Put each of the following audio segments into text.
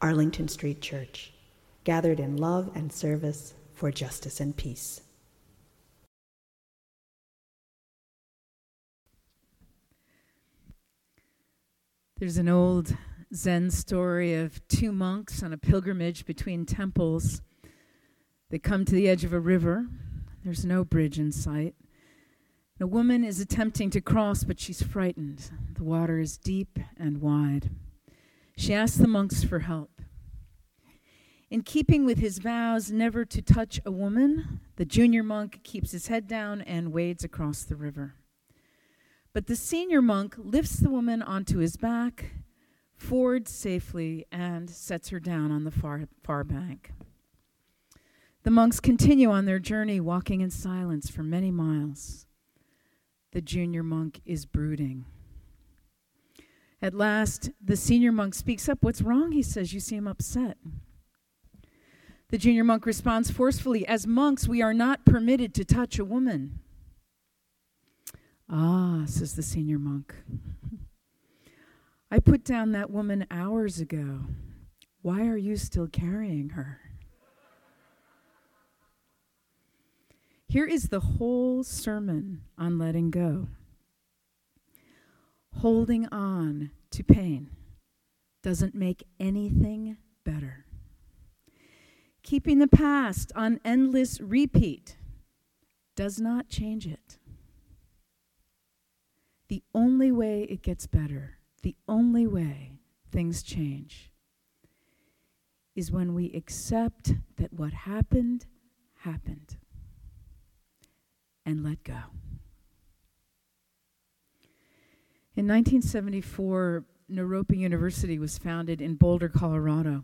Arlington Street Church, gathered in love and service for justice and peace. There's an old Zen story of two monks on a pilgrimage between temples. They come to the edge of a river. There's no bridge in sight. A woman is attempting to cross, but she's frightened. The water is deep and wide. She asks the monks for help. In keeping with his vows never to touch a woman, the junior monk keeps his head down and wades across the river. But the senior monk lifts the woman onto his back, fords safely, and sets her down on the far, far bank. The monks continue on their journey, walking in silence for many miles. The junior monk is brooding. At last, the senior monk speaks up. What's wrong? He says. You seem upset. The junior monk responds forcefully As monks, we are not permitted to touch a woman. Ah, says the senior monk. I put down that woman hours ago. Why are you still carrying her? Here is the whole sermon on letting go holding on to pain doesn't make anything better. Keeping the past on endless repeat does not change it. The only way it gets better, the only way things change, is when we accept that what happened, happened, and let go. In 1974, Naropa University was founded in Boulder, Colorado.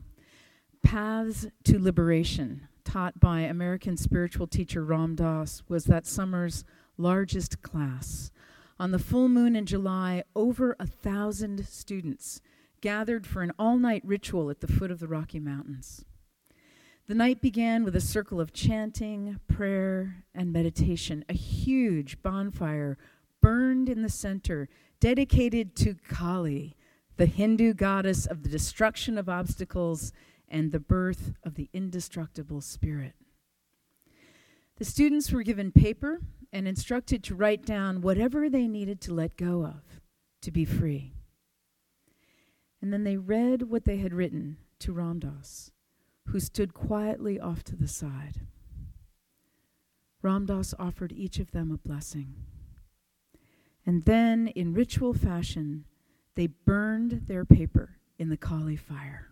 Paths to Liberation, taught by American spiritual teacher Ram Dass, was that summer's largest class. On the full moon in July, over a thousand students gathered for an all night ritual at the foot of the Rocky Mountains. The night began with a circle of chanting, prayer, and meditation. A huge bonfire burned in the center dedicated to Kali, the Hindu goddess of the destruction of obstacles and the birth of the indestructible spirit. The students were given paper and instructed to write down whatever they needed to let go of to be free. And then they read what they had written to Ram Dass, who stood quietly off to the side. Ram Dass offered each of them a blessing. And then, in ritual fashion, they burned their paper in the Kali fire.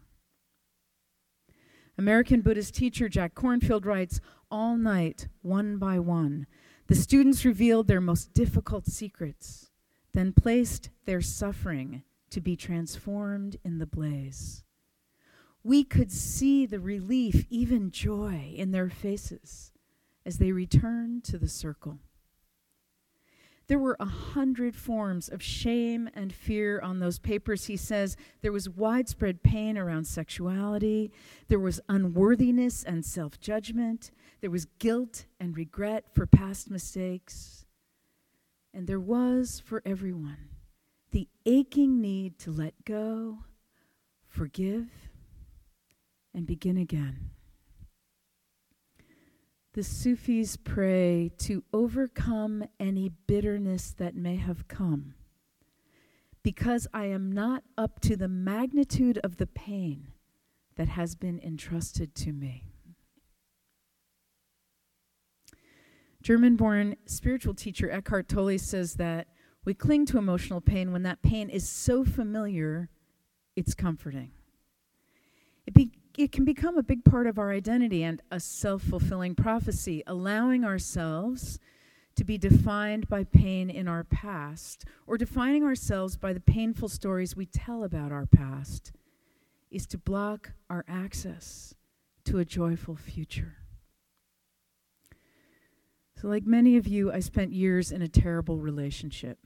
American Buddhist teacher Jack Kornfield writes All night, one by one, the students revealed their most difficult secrets, then placed their suffering to be transformed in the blaze. We could see the relief, even joy, in their faces as they returned to the circle. There were a hundred forms of shame and fear on those papers. He says there was widespread pain around sexuality, there was unworthiness and self judgment, there was guilt and regret for past mistakes, and there was for everyone the aching need to let go, forgive, and begin again. The Sufis pray to overcome any bitterness that may have come because I am not up to the magnitude of the pain that has been entrusted to me. German born spiritual teacher Eckhart Tolle says that we cling to emotional pain when that pain is so familiar, it's comforting. It, be, it can become a big part of our identity and a self fulfilling prophecy, allowing ourselves to be defined by pain in our past or defining ourselves by the painful stories we tell about our past is to block our access to a joyful future. So, like many of you, I spent years in a terrible relationship.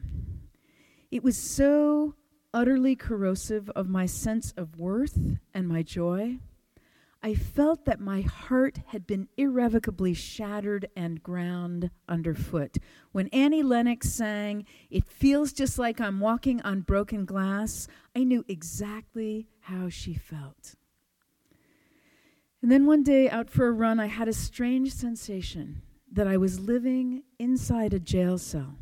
It was so utterly corrosive of my sense of worth and my joy. I felt that my heart had been irrevocably shattered and ground underfoot. When Annie Lennox sang, It feels just like I'm walking on broken glass, I knew exactly how she felt. And then one day out for a run, I had a strange sensation that I was living inside a jail cell,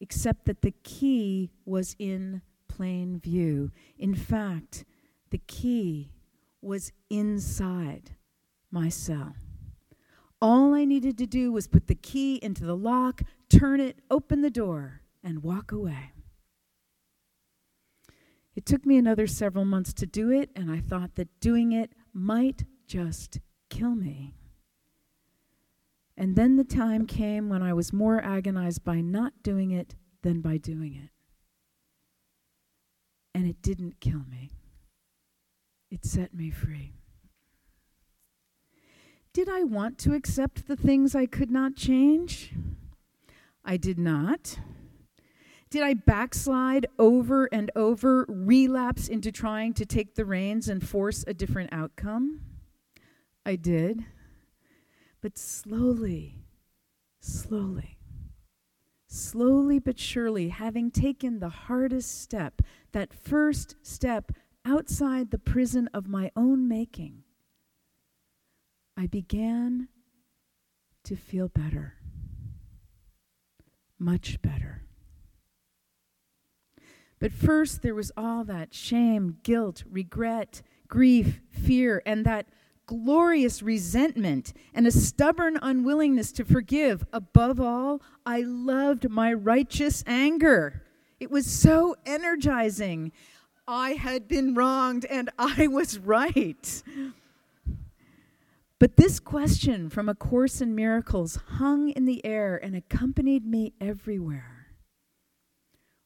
except that the key was in plain view. In fact, the key was inside my cell. All I needed to do was put the key into the lock, turn it, open the door, and walk away. It took me another several months to do it, and I thought that doing it might just kill me. And then the time came when I was more agonized by not doing it than by doing it. And it didn't kill me, it set me free. Did I want to accept the things I could not change? I did not. Did I backslide over and over, relapse into trying to take the reins and force a different outcome? I did. But slowly, slowly, slowly but surely, having taken the hardest step, that first step outside the prison of my own making, I began to feel better, much better. But first, there was all that shame, guilt, regret, grief, fear, and that glorious resentment and a stubborn unwillingness to forgive. Above all, I loved my righteous anger. It was so energizing. I had been wronged and I was right. But this question from A Course in Miracles hung in the air and accompanied me everywhere.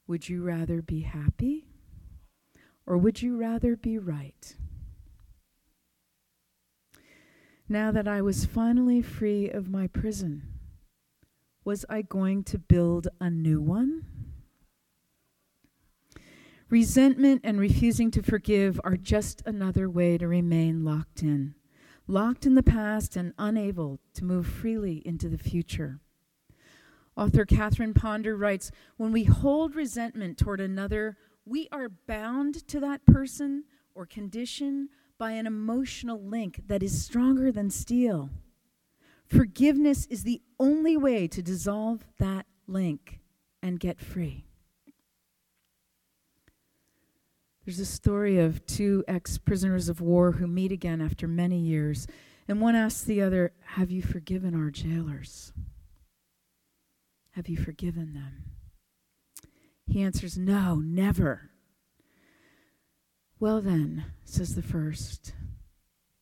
Would you rather be happy or would you rather be right? now that I was finally free of my prison? Was I going to build a new one? Resentment and refusing to forgive are just another way to remain locked in, locked in the past and unable to move freely into the future. Author Catherine Ponder writes When we hold resentment toward another, we are bound to that person or condition by an emotional link that is stronger than steel. Forgiveness is the only way to dissolve that link and get free. There's a story of two ex prisoners of war who meet again after many years, and one asks the other, Have you forgiven our jailers? Have you forgiven them? He answers, No, never. Well, then, says the first,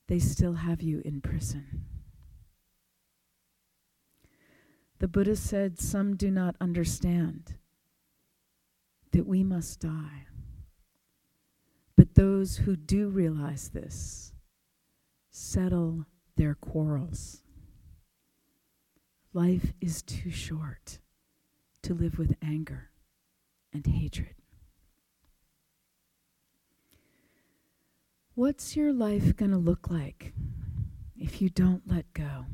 they still have you in prison. The Buddha said, Some do not understand that we must die. Those who do realize this settle their quarrels. Life is too short to live with anger and hatred. What's your life going to look like if you don't let go?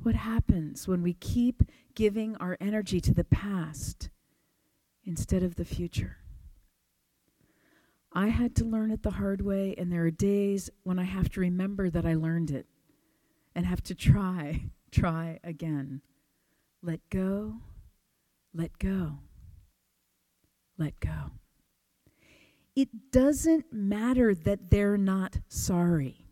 What happens when we keep giving our energy to the past instead of the future? I had to learn it the hard way, and there are days when I have to remember that I learned it and have to try, try again. Let go, let go, let go it doesn't matter that they're not sorry.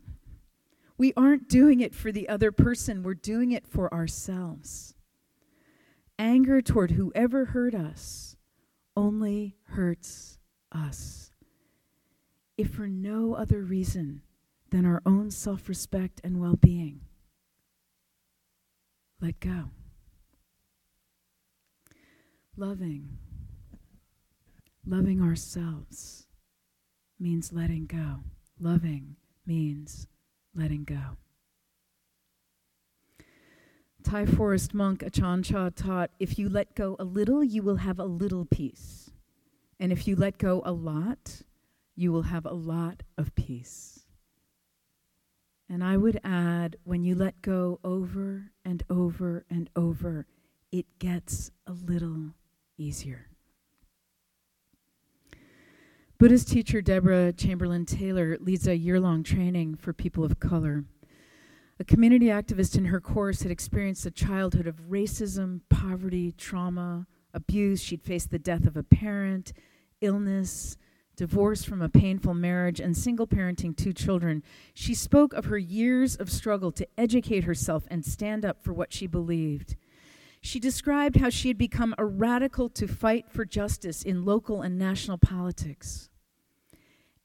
We aren't doing it for the other person, we're doing it for ourselves. Anger toward whoever hurt us only hurts us. If for no other reason than our own self respect and well being, let go. Loving Loving ourselves means letting go. Loving means letting go. Thai forest monk Ajahn Chah taught if you let go a little, you will have a little peace. And if you let go a lot, you will have a lot of peace. And I would add when you let go over and over and over, it gets a little easier. Buddhist teacher Deborah Chamberlain Taylor leads a year long training for people of color. A community activist in her course had experienced a childhood of racism, poverty, trauma, abuse. She'd faced the death of a parent, illness, divorce from a painful marriage, and single parenting two children. She spoke of her years of struggle to educate herself and stand up for what she believed. She described how she had become a radical to fight for justice in local and national politics.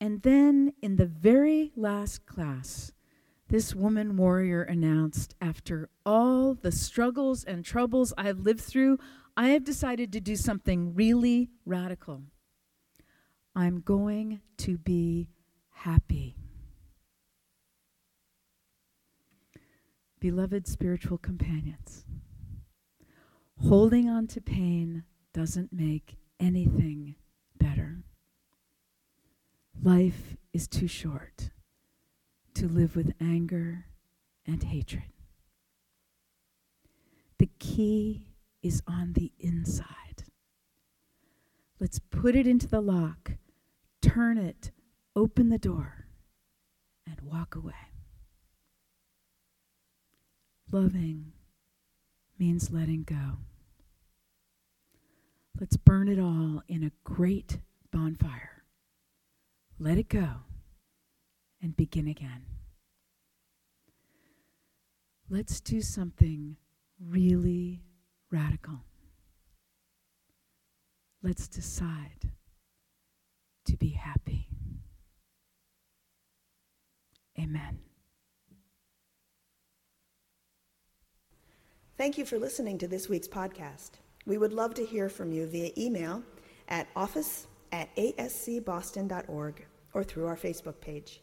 And then, in the very last class, this woman warrior announced After all the struggles and troubles I have lived through, I have decided to do something really radical. I'm going to be happy. Beloved spiritual companions, holding on to pain doesn't make anything better. Life is too short to live with anger and hatred. The key is on the inside. Let's put it into the lock, turn it, open the door, and walk away. Loving means letting go. Let's burn it all in a great bonfire. Let it go and begin again. Let's do something really radical. Let's decide to be happy. Amen. Thank you for listening to this week's podcast. We would love to hear from you via email at office at ascboston.org or through our Facebook page.